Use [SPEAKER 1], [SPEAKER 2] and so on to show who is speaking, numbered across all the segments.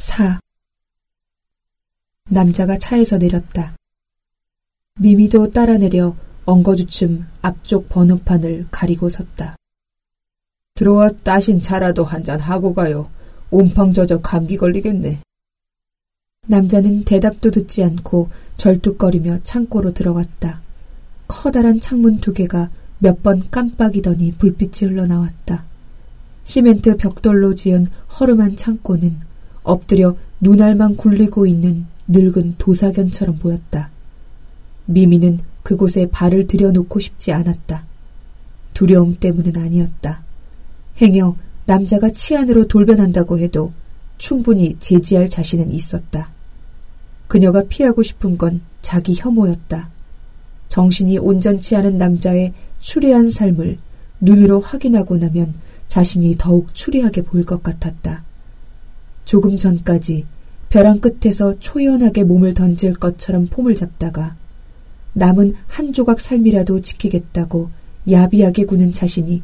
[SPEAKER 1] 4. 남자가 차에서 내렸다. 미미도 따라 내려 엉거주춤 앞쪽 번호판을 가리고 섰다.
[SPEAKER 2] 들어와 따신 차라도 한잔 하고 가요. 온팡 젖어 감기 걸리겠네.
[SPEAKER 1] 남자는 대답도 듣지 않고 절뚝거리며 창고로 들어갔다. 커다란 창문 두 개가 몇 번 깜빡이더니 불빛이 흘러나왔다. 시멘트 벽돌로 지은 허름한 창고는 엎드려 눈알만 굴리고 있는 늙은 도사견처럼 보였다. 미미는 그곳에 발을 들여놓고 싶지 않았다. 두려움 때문은 아니었다. 행여 남자가 치안으로 돌변한다고 해도 충분히 제지할 자신은 있었다. 그녀가 피하고 싶은 건 자기 혐오였다. 정신이 온전치 않은 남자의 추리한 삶을 눈으로 확인하고 나면 자신이 더욱 추리하게 보일 것 같았다. 조금 전까지 벼랑 끝에서 초연하게 몸을 던질 것처럼 폼을 잡다가 남은 한 조각 삶이라도 지키겠다고 야비하게 구는 자신이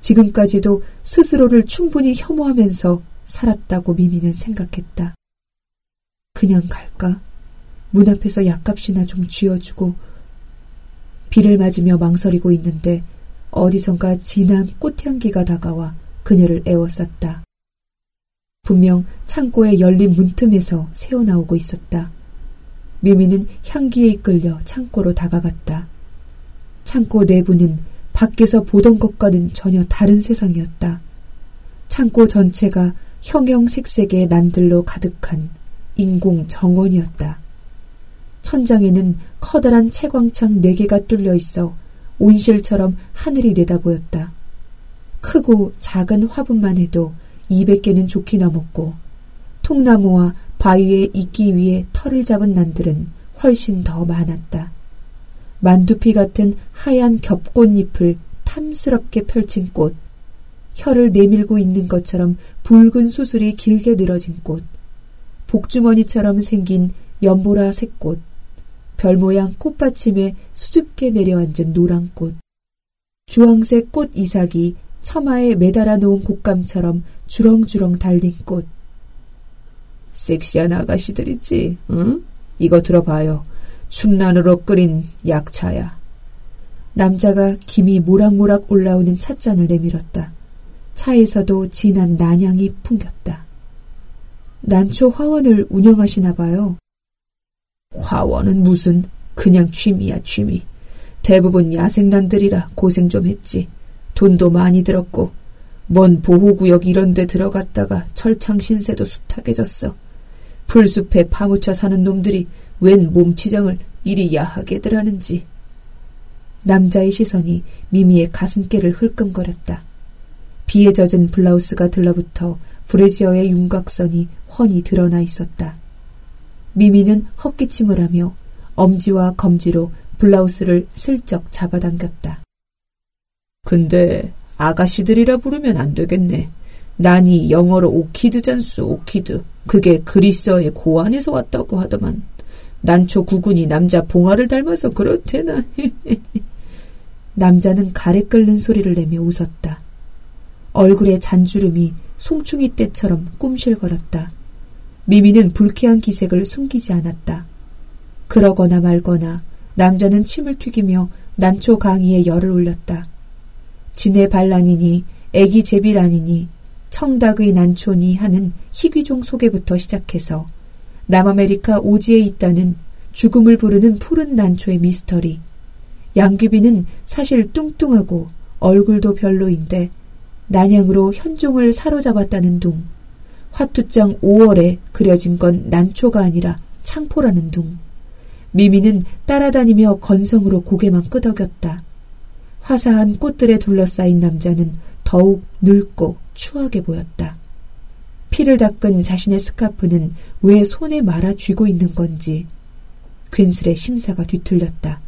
[SPEAKER 1] 지금까지도 스스로를 충분히 혐오하면서 살았다고 미미는 생각했다. 그냥 갈까? 문 앞에서 약값이나 좀 쥐어주고 비를 맞으며 망설이고 있는데 어디선가 진한 꽃향기가 다가와 그녀를 애워쌌다. 분명 창고의 열린 문틈에서 새어나오고 있었다. 미미는 향기에 이끌려 창고로 다가갔다. 창고 내부는 밖에서 보던 것과는 전혀 다른 세상이었다. 창고 전체가 형형색색의 난들로 가득한 인공 정원이었다. 천장에는 커다란 채광창 네 개가 뚫려 있어 온실처럼 하늘이 내다보였다. 크고 작은 화분만 해도 200개는 좋게 넘었고 통나무와 바위에 있기 위해 털을 잡은 난들은 훨씬 더 많았다. 만두피 같은 하얀 겹꽃잎을 탐스럽게 펼친 꽃, 혀를 내밀고 있는 것처럼 붉은 수술이 길게 늘어진 꽃, 복주머니처럼 생긴 연보라 색 꽃, 별 모양 꽃받침에 수줍게 내려앉은 노란 꽃, 주황색 꽃 이삭이 처마에 매달아 놓은 곶감처럼 주렁주렁 달린 꽃.
[SPEAKER 2] 섹시한 아가씨들이지, 응? 이거 들어봐요. 충란으로 끓인 약차야.
[SPEAKER 1] 남자가 김이 모락모락 올라오는 찻잔을 내밀었다. 차에서도 진한 난향이 풍겼다. 난초 화원을 운영하시나 봐요.
[SPEAKER 2] 화원은 무슨 그냥 취미야 취미. 대부분 야생난들이라 고생 좀 했지. 돈도 많이 들었고 먼 보호구역 이런 데 들어갔다가 철창 신세도 숱하게 졌어. 풀숲에 파묻혀 사는 놈들이 웬 몸치장을 이리 야하게들 하는지.
[SPEAKER 1] 남자의 시선이 미미의 가슴께를 흘끔거렸다. 비에 젖은 블라우스가 들러붙어 브레지어의 윤곽선이 훤히 드러나 있었다. 미미는 헛기침을 하며 엄지와 검지로 블라우스를 슬쩍 잡아당겼다.
[SPEAKER 2] 근데 아가씨들이라 부르면 안 되겠네. 난이 영어로 오키드잔수 오키드. 그게 그리스어의 고안에서 왔다고 하더만. 난초 구군이 남자 봉화를 닮아서 그렇대나.
[SPEAKER 1] 남자는 가래 끓는 소리를 내며 웃었다. 얼굴에 잔주름이 송충이 떼처럼 꿈실거렸다. 미미는 불쾌한 기색을 숨기지 않았다. 그러거나 말거나 남자는 침을 튀기며 난초 강의에 열을 올렸다. 진의 반란이니 애기 제비란이니 청닭의 난초니 하는 희귀종 소개부터 시작해서 남아메리카 오지에 있다는 죽음을 부르는 푸른 난초의 미스터리. 양귀비는 사실 뚱뚱하고 얼굴도 별로인데 난양으로 현종을 사로잡았다는 둥. 화투장 5월에 그려진 건 난초가 아니라 창포라는 둥. 미미는 따라다니며 건성으로 고개만 끄덕였다. 화사한 꽃들에 둘러싸인 남자는 더욱 늙고 추하게 보였다. 피를 닦은 자신의 스카프는 왜 손에 말아 쥐고 있는 건지 괜스레 심사가 뒤틀렸다.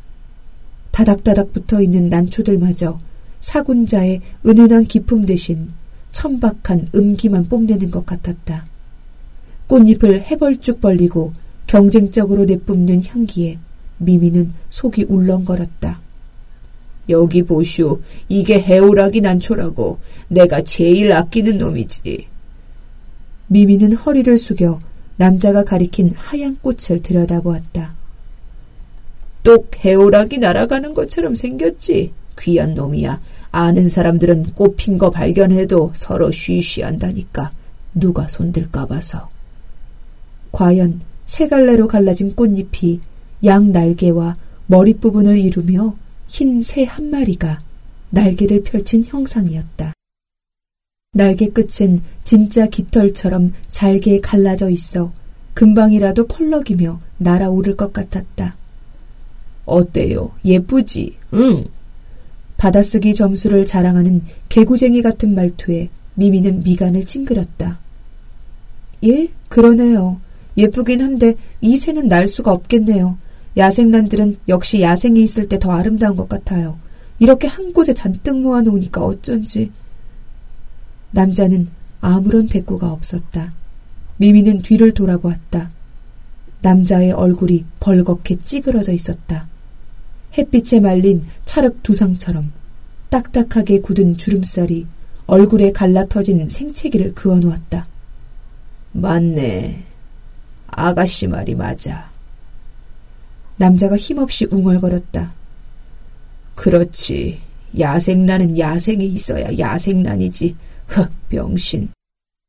[SPEAKER 1] 다닥다닥 붙어 있는 난초들마저 사군자의 은은한 기품 대신 천박한 음기만 뽐내는 것 같았다. 꽃잎을 해벌쭉 벌리고 경쟁적으로 내뿜는 향기에 미미는 속이 울렁거렸다.
[SPEAKER 2] 여기 보슈, 이게 해오라기 난초라고 내가 제일 아끼는 놈이지.
[SPEAKER 1] 미미는 허리를 숙여 남자가 가리킨 하얀 꽃을 들여다보았다.
[SPEAKER 2] 똑 해오락이 날아가는 것처럼 생겼지. 귀한 놈이야. 아는 사람들은 꽃핀 거 발견해도 서로 쉬쉬한다니까. 누가 손들까 봐서.
[SPEAKER 1] 과연 세 갈래로 갈라진 꽃잎이 양 날개와 머리 부분을 이루며 흰 새 한 마리가 날개를 펼친 형상이었다. 날개 끝은 진짜 깃털처럼 잘게 갈라져 있어 금방이라도 펄럭이며 날아오를 것 같았다.
[SPEAKER 2] 어때요? 예쁘지? 응.
[SPEAKER 1] 받아쓰기 점수를 자랑하는 개구쟁이 같은 말투에 미미는 미간을 찡그렸다. 예, 그러네요. 예쁘긴 한데 이 새는 날 수가 없겠네요. 야생란들은 역시 야생에 있을 때 더 아름다운 것 같아요. 이렇게 한 곳에 잔뜩 모아놓으니까 어쩐지. 남자는 아무런 대꾸가 없었다. 미미는 뒤를 돌아보았다. 남자의 얼굴이 벌겋게 찌그러져 있었다. 햇빛에 말린 찰흙 두상처럼 딱딱하게 굳은 주름살이 얼굴에 갈라터진 생채기를 그어놓았다.
[SPEAKER 2] 맞네. 아가씨 말이 맞아.
[SPEAKER 1] 남자가 힘없이 웅얼거렸다.
[SPEAKER 2] 그렇지. 야생란은 야생에 있어야 야생란이지. 흑, 병신.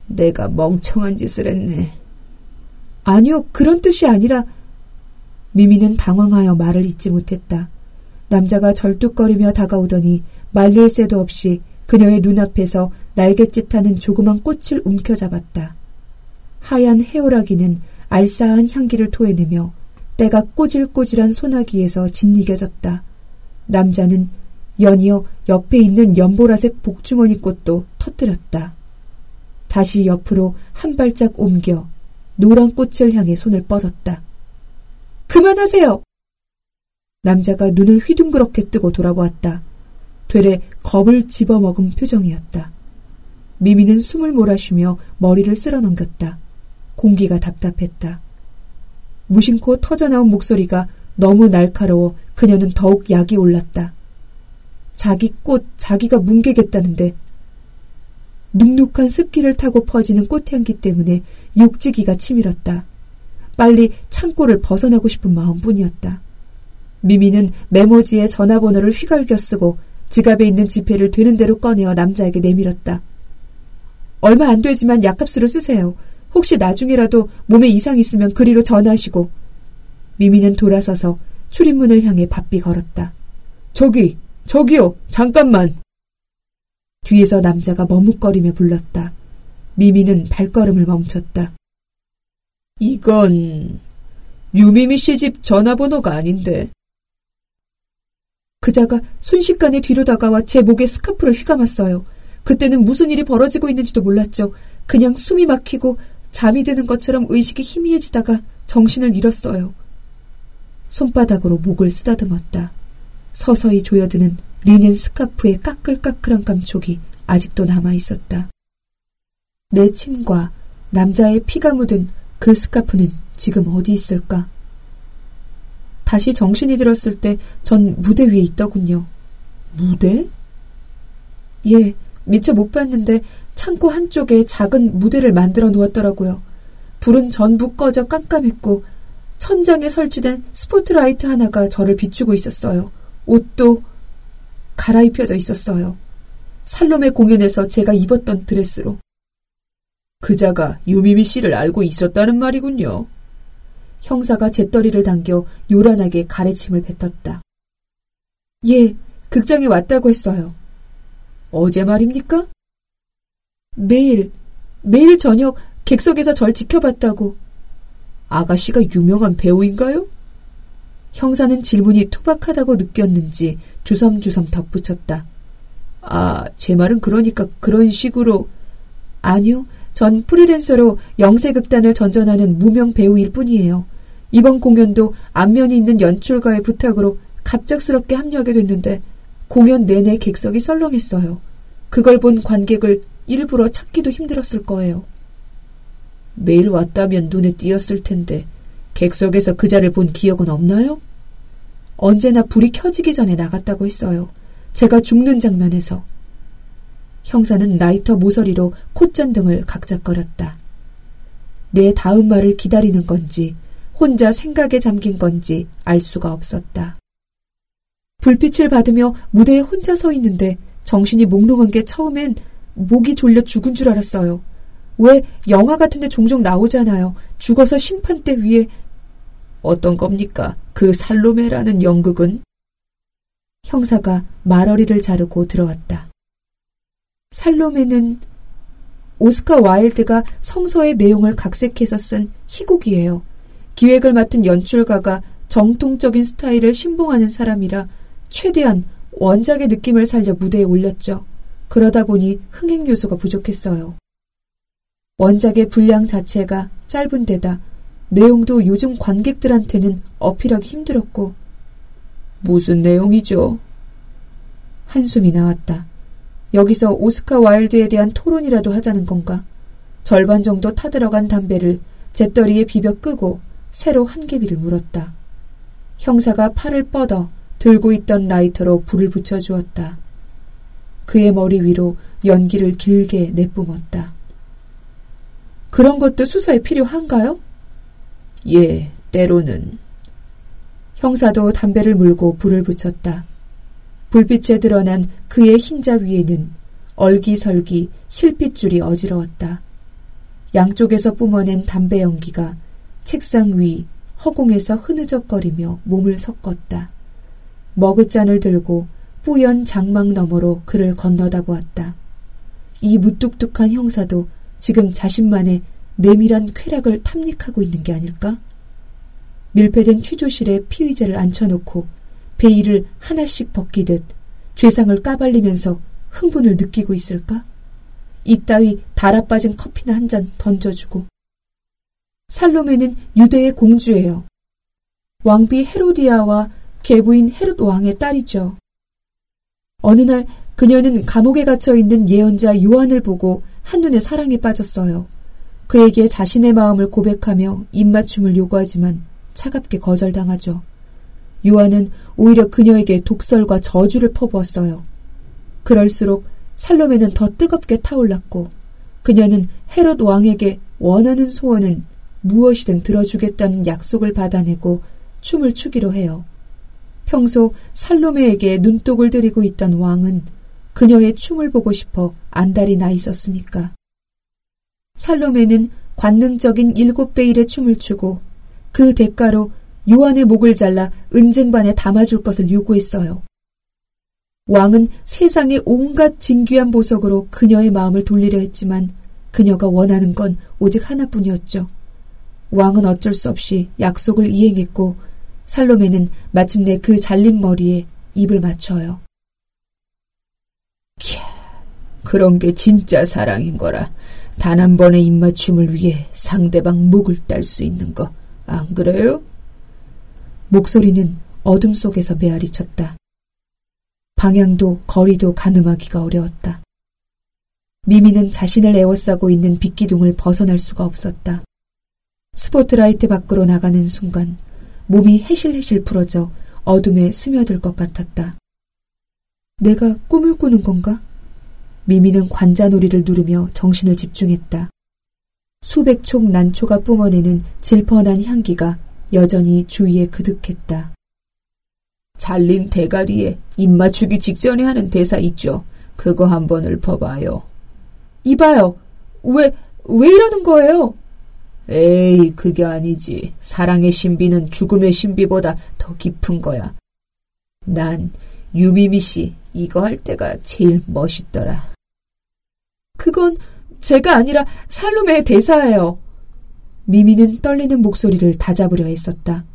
[SPEAKER 2] 내가 멍청한 짓을 했네.
[SPEAKER 1] 아니요, 그런 뜻이 아니라 미미는 당황하여 말을 잇지 못했다. 남자가 절뚝거리며 다가오더니 말릴 새도 없이 그녀의 눈앞에서 날갯짓하는 조그만 꽃을 움켜잡았다. 하얀 해오라기는 알싸한 향기를 토해내며 때가 꼬질꼬질한 소나기에서 짓이겨졌다. 남자는 연이어 옆에 있는 연보라색 복주머니 꽃도 터뜨렸다. 다시 옆으로 한 발짝 옮겨 노란 꽃을 향해 손을 뻗었다. 그만하세요! 남자가 눈을 휘둥그렇게 뜨고 돌아보았다. 되레 겁을 집어먹은 표정이었다. 미미는 숨을 몰아쉬며 머리를 쓸어넘겼다. 공기가 답답했다. 무심코 터져나온 목소리가 너무 날카로워 그녀는 더욱 약이 올랐다. 자기 꽃 자기가 뭉개겠다는데 눅눅한 습기를 타고 퍼지는 꽃향기 때문에 육지기가 치밀었다. 빨리 창고를 벗어나고 싶은 마음뿐이었다. 미미는 메모지에 전화번호를 휘갈겨 쓰고 지갑에 있는 지폐를 되는 대로 꺼내어 남자에게 내밀었다. 얼마 안 되지만 약값으로 쓰세요. 혹시 나중에라도 몸에 이상 있으면 그리로 전하시고. 미미는 돌아서서 출입문을 향해 바삐 걸었다. 저기, 저기요, 잠깐만. 뒤에서 남자가 머뭇거리며 불렀다. 미미는 발걸음을 멈췄다.
[SPEAKER 2] 이건 유미미 씨 집 전화번호가 아닌데.
[SPEAKER 1] 그자가 순식간에 뒤로 다가와 제 목에 스카프를 휘감았어요. 그때는 무슨 일이 벌어지고 있는지도 몰랐죠. 그냥 숨이 막히고 잠이 드는 것처럼 의식이 희미해지다가 정신을 잃었어요. 손바닥으로 목을 쓰다듬었다. 서서히 조여드는 리넨 스카프의 까끌까끌한 감촉이 아직도 남아 있었다. 내 침과 남자의 피가 묻은 그 스카프는 지금 어디 있을까? 다시 정신이 들었을 때 전 무대 위에 있더군요.
[SPEAKER 2] 무대?
[SPEAKER 1] 예, 미처 못 봤는데 창고 한쪽에 작은 무대를 만들어 놓았더라고요. 불은 전부 꺼져 깜깜했고 천장에 설치된 스포트라이트 하나가 저를 비추고 있었어요. 옷도 갈아입혀져 있었어요. 살롬의 공연에서 제가 입었던 드레스로.
[SPEAKER 2] 그자가 유미미 씨를 알고 있었다는 말이군요.
[SPEAKER 1] 형사가 재떨이를 당겨 요란하게 가래침을 뱉었다. 예, 극장에 왔다고 했어요.
[SPEAKER 2] 어제 말입니까?
[SPEAKER 1] 매일, 매일 저녁 객석에서 절 지켜봤다고.
[SPEAKER 2] 아가씨가 유명한 배우인가요?
[SPEAKER 1] 형사는 질문이 투박하다고 느꼈는지 주섬주섬 덧붙였다.
[SPEAKER 2] 아, 제 말은 그러니까 그런 식으로.
[SPEAKER 1] 아니요, 전 프리랜서로 영세극단을 전전하는 무명 배우일 뿐이에요. 이번 공연도 안면이 있는 연출가의 부탁으로 갑작스럽게 합류하게 됐는데 공연 내내 객석이 썰렁했어요. 그걸 본 관객을 일부러 찾기도 힘들었을 거예요.
[SPEAKER 2] 매일 왔다면 눈에 띄었을 텐데 객석에서 그자를 본 기억은 없나요?
[SPEAKER 1] 언제나 불이 켜지기 전에 나갔다고 했어요. 제가 죽는 장면에서. 형사는 라이터 모서리로 콧잔등을 각작거렸다. 내 다음 말을 기다리는 건지 혼자 생각에 잠긴 건지 알 수가 없었다. 불빛을 받으며 무대에 혼자 서 있는데 정신이 몽롱한 게 처음엔 목이 졸려 죽은 줄 알았어요. 왜 영화 같은데 종종 나오잖아요. 죽어서 심판대 위에
[SPEAKER 2] 어떤 겁니까? 그 살로메라는 연극은?
[SPEAKER 1] 형사가 말어리를 자르고 들어왔다. 살로메는 오스카 와일드가 성서의 내용을 각색해서 쓴 희곡이에요. 기획을 맡은 연출가가 정통적인 스타일을 신봉하는 사람이라 최대한 원작의 느낌을 살려 무대에 올렸죠. 그러다 보니 흥행 요소가 부족했어요. 원작의 분량 자체가 짧은 데다 내용도 요즘 관객들한테는 어필하기 힘들었고
[SPEAKER 2] 무슨 내용이죠?
[SPEAKER 1] 한숨이 나왔다. 여기서 오스카 와일드에 대한 토론이라도 하자는 건가? 절반 정도 타들어간 담배를 잿더리에 비벼 끄고 새로 한 개비를 물었다. 형사가 팔을 뻗어 들고 있던 라이터로 불을 붙여주었다. 그의 머리 위로 연기를 길게 내뿜었다. 그런 것도 수사에 필요한가요?
[SPEAKER 2] 예, 때로는.
[SPEAKER 1] 형사도 담배를 물고 불을 붙였다. 불빛에 드러난 그의 흰자 위에는 얼기설기 실핏줄이 어지러웠다. 양쪽에서 뿜어낸 담배 연기가 책상 위 허공에서 흐느적거리며 몸을 섞었다. 머그잔을 들고 뿌연 장막 너머로 그를 건너다 보았다. 이 무뚝뚝한 형사도 지금 자신만의 내밀한 쾌락을 탐닉하고 있는 게 아닐까? 밀폐된 취조실에 피의자를 앉혀놓고 베일을 하나씩 벗기듯 죄상을 까발리면서 흥분을 느끼고 있을까? 이따위 달아빠진 커피나 한 잔 던져주고. 살로메는 유대의 공주예요. 왕비 헤로디아와 계부인 헤롯 왕의 딸이죠. 어느 날 그녀는 감옥에 갇혀 있는 예언자 요한을 보고 한눈에 사랑에 빠졌어요. 그에게 자신의 마음을 고백하며 입맞춤을 요구하지만 차갑게 거절당하죠. 요한은 오히려 그녀에게 독설과 저주를 퍼부었어요. 그럴수록 살로메는 더 뜨겁게 타올랐고 그녀는 헤롯 왕에게 원하는 소원은 무엇이든 들어주겠다는 약속을 받아내고 춤을 추기로 해요. 평소 살로메에게 눈독을 들이고 있던 왕은 그녀의 춤을 보고 싶어 안달이 나 있었으니까. 살로메는 관능적인 일곱 베일의 춤을 추고 그 대가로 요한의 목을 잘라 은쟁반에 담아줄 것을 요구했어요. 왕은 세상의 온갖 진귀한 보석으로 그녀의 마음을 돌리려 했지만 그녀가 원하는 건 오직 하나뿐이었죠. 왕은 어쩔 수 없이 약속을 이행했고 살로메는 마침내 그 잘린 머리에 입을 맞춰요.
[SPEAKER 2] 캬, 그런 게 진짜 사랑인 거라. 단 한 번의 입맞춤을 위해 상대방 목을 딸 수 있는 거, 안 그래요?
[SPEAKER 1] 목소리는 어둠 속에서 메아리 쳤다. 방향도 거리도 가늠하기가 어려웠다. 미미는 자신을 에워싸고 있는 빗기둥을 벗어날 수가 없었다. 스포트라이트 밖으로 나가는 순간 몸이 해실해실 풀어져 어둠에 스며들 것 같았다. 내가 꿈을 꾸는 건가? 미미는 관자놀이를 누르며 정신을 집중했다. 수백 촉 난초가 뿜어내는 질펀한 향기가 여전히 주위에 그득했다.
[SPEAKER 2] 잘린 대가리에 입 맞추기 직전에 하는 대사 있죠. 그거 한번 읊어봐요.
[SPEAKER 1] 이봐요. 왜, 왜 이러는 거예요?
[SPEAKER 2] 에이, 그게 아니지. 사랑의 신비는 죽음의 신비보다 더 깊은 거야. 난 유미미 씨 이거 할 때가 제일 멋있더라.
[SPEAKER 1] 그건 제가 아니라 살로메의 대사예요. 미미는 떨리는 목소리를 다잡으려 했었다.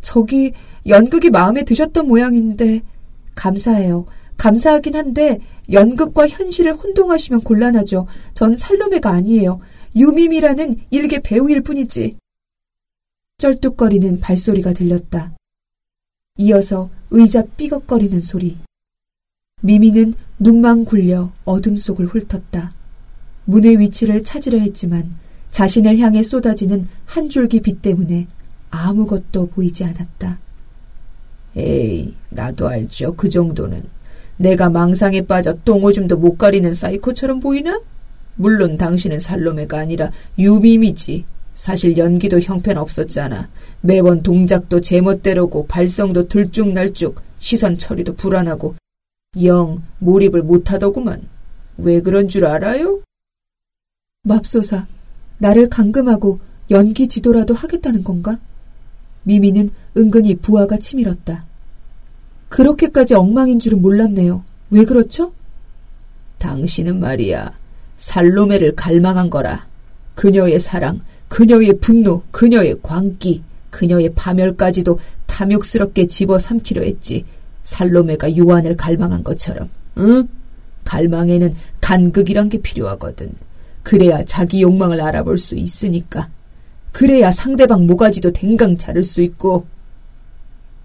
[SPEAKER 1] 저기 연극이 마음에 드셨던 모양인데 감사해요. 감사하긴 한데 연극과 현실을 혼동하시면 곤란하죠. 전 살로메가 아니에요. 유미미라는 일개 배우일 뿐이지. 쩔뚝거리는 발소리가 들렸다. 이어서 의자 삐걱거리는 소리. 미미는 눈만 굴려 어둠 속을 훑었다. 문의 위치를 찾으려 했지만 자신을 향해 쏟아지는 한 줄기 빛 때문에 아무것도 보이지 않았다.
[SPEAKER 2] 에이, 나도 알죠. 그 정도는. 내가 망상에 빠져 똥오줌도 못 가리는 사이코처럼 보이나? 물론 당신은 살로메가 아니라 유밈이지. 사실 연기도 형편없었잖아. 매번 동작도 제멋대로고 발성도 들쭉날쭉 시선 처리도 불안하고 영 몰입을 못하더구만. 왜 그런 줄 알아요?
[SPEAKER 1] 맙소사, 나를 감금하고 연기 지도라도 하겠다는 건가? 미미는 은근히 부하가 치밀었다. 그렇게까지 엉망인 줄은 몰랐네요. 왜 그렇죠?
[SPEAKER 2] 당신은 말이야, 살로메를 갈망한 거라. 그녀의 사랑, 그녀의 분노, 그녀의 광기, 그녀의 파멸까지도 탐욕스럽게 집어삼키려 했지. 살로메가 요한을 갈망한 것처럼. 응? 갈망에는 간극이란 게 필요하거든. 그래야 자기 욕망을 알아볼 수 있으니까. 그래야 상대방 모가지도 댕강 자를 수 있고.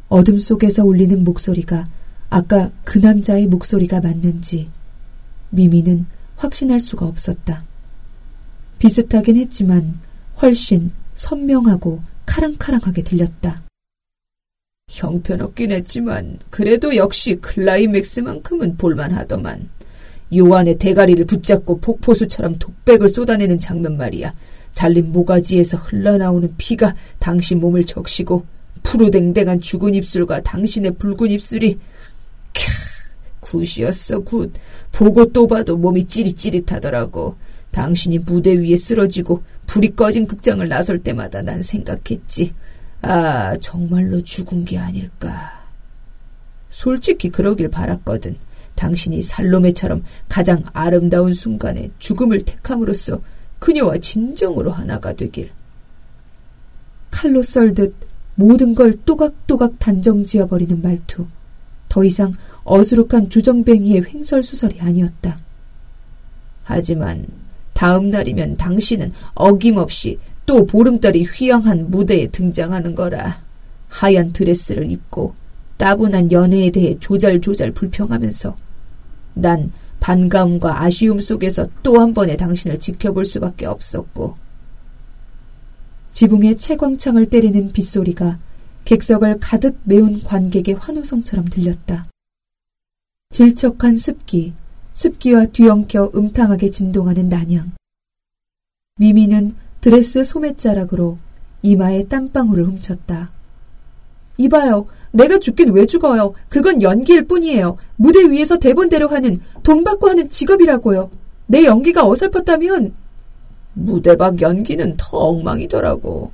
[SPEAKER 1] 어둠 속에서 울리는 목소리가 아까 그 남자의 목소리가 맞는지 미미는 확신할 수가 없었다. 비슷하긴 했지만 훨씬 선명하고 카랑카랑하게 들렸다.
[SPEAKER 2] 형편없긴 했지만 그래도 역시 클라이맥스만큼은 볼만하더만. 요한의 대가리를 붙잡고 폭포수처럼 독백을 쏟아내는 장면 말이야. 잘린 모가지에서 흘러나오는 피가 당신 몸을 적시고 푸르댕댕한 죽은 입술과 당신의 붉은 입술이 캬 굿이었어 굿. 보고 또 봐도 몸이 찌릿찌릿하더라고. 당신이 무대 위에 쓰러지고 불이 꺼진 극장을 나설 때마다 난 생각했지. 아, 정말로 죽은 게 아닐까. 솔직히 그러길 바랐거든. 당신이 살로메처럼 가장 아름다운 순간에 죽음을 택함으로써 그녀와 진정으로 하나가 되길.
[SPEAKER 1] 칼로 썰듯 모든 걸 또각또각 단정 지어버리는 말투. 더 이상 어수룩한 주정뱅이의 횡설수설이 아니었다.
[SPEAKER 2] 하지만 다음 날이면 당신은 어김없이 또 보름달이 휘황한 무대에 등장하는 거라. 하얀 드레스를 입고 따분한 연애에 대해 조잘조잘 불평하면서 난 반가움과 아쉬움 속에서 또 한 번의 당신을 지켜볼 수밖에 없었고
[SPEAKER 1] 지붕에 채광창을 때리는 빗소리가 객석을 가득 메운 관객의 환호성처럼 들렸다. 질척한 습기, 습기와 뒤엉켜 음탕하게 진동하는 난양. 미미는 드레스 소매자락으로 이마에 땀방울을 훔쳤다. 이봐요. 내가 죽긴 왜 죽어요. 그건 연기일 뿐이에요. 무대 위에서 대본대로 하는, 돈 받고 하는 직업이라고요. 내 연기가 어설펐다면
[SPEAKER 2] 무대박 연기는 더 엉망이더라고.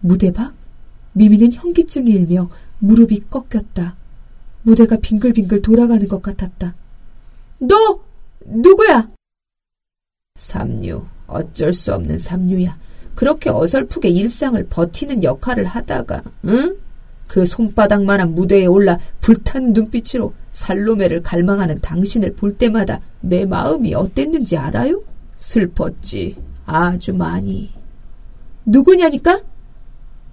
[SPEAKER 1] 무대박? 미미는 현기증이 일며 무릎이 꺾였다. 무대가 빙글빙글 돌아가는 것 같았다. 너 누구야?
[SPEAKER 2] 삼류. 어쩔 수 없는 삼류야. 그렇게 어설프게 일상을 버티는 역할을 하다가, 응? 그 손바닥만한 무대에 올라 불탄 눈빛으로 살로메를 갈망하는 당신을 볼 때마다 내 마음이 어땠는지 알아요? 슬펐지. 아주 많이.
[SPEAKER 1] 누구냐니까?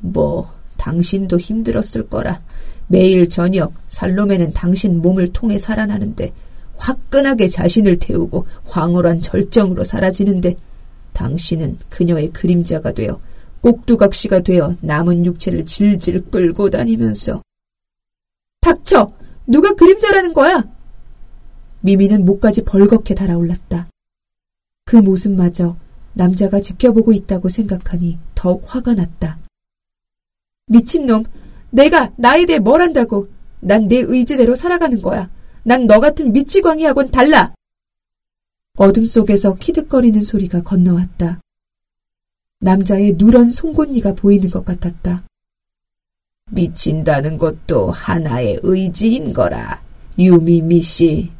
[SPEAKER 2] 뭐, 당신도 힘들었을 거라. 매일 저녁 살로메는 당신 몸을 통해 살아나는데 화끈하게 자신을 태우고 황홀한 절정으로 사라지는데 당신은 그녀의 그림자가 되어 꼭두각시가 되어 남은 육체를 질질 끌고 다니면서
[SPEAKER 1] 닥쳐! 누가 그림자라는 거야? 미미는 목까지 벌겋게 달아올랐다. 그 모습마저 남자가 지켜보고 있다고 생각하니 더욱 화가 났다. 미친놈, 내가 나에 대해 뭘 안다고? 난 내 의지대로 살아가는 거야. 난 너 같은 미치광이하곤 달라. 어둠 속에서 키득거리는 소리가 건너왔다. 남자의 누런 송곳니가 보이는 것 같았다.
[SPEAKER 2] 미친다는 것도 하나의 의지인 거라. 유미미 씨,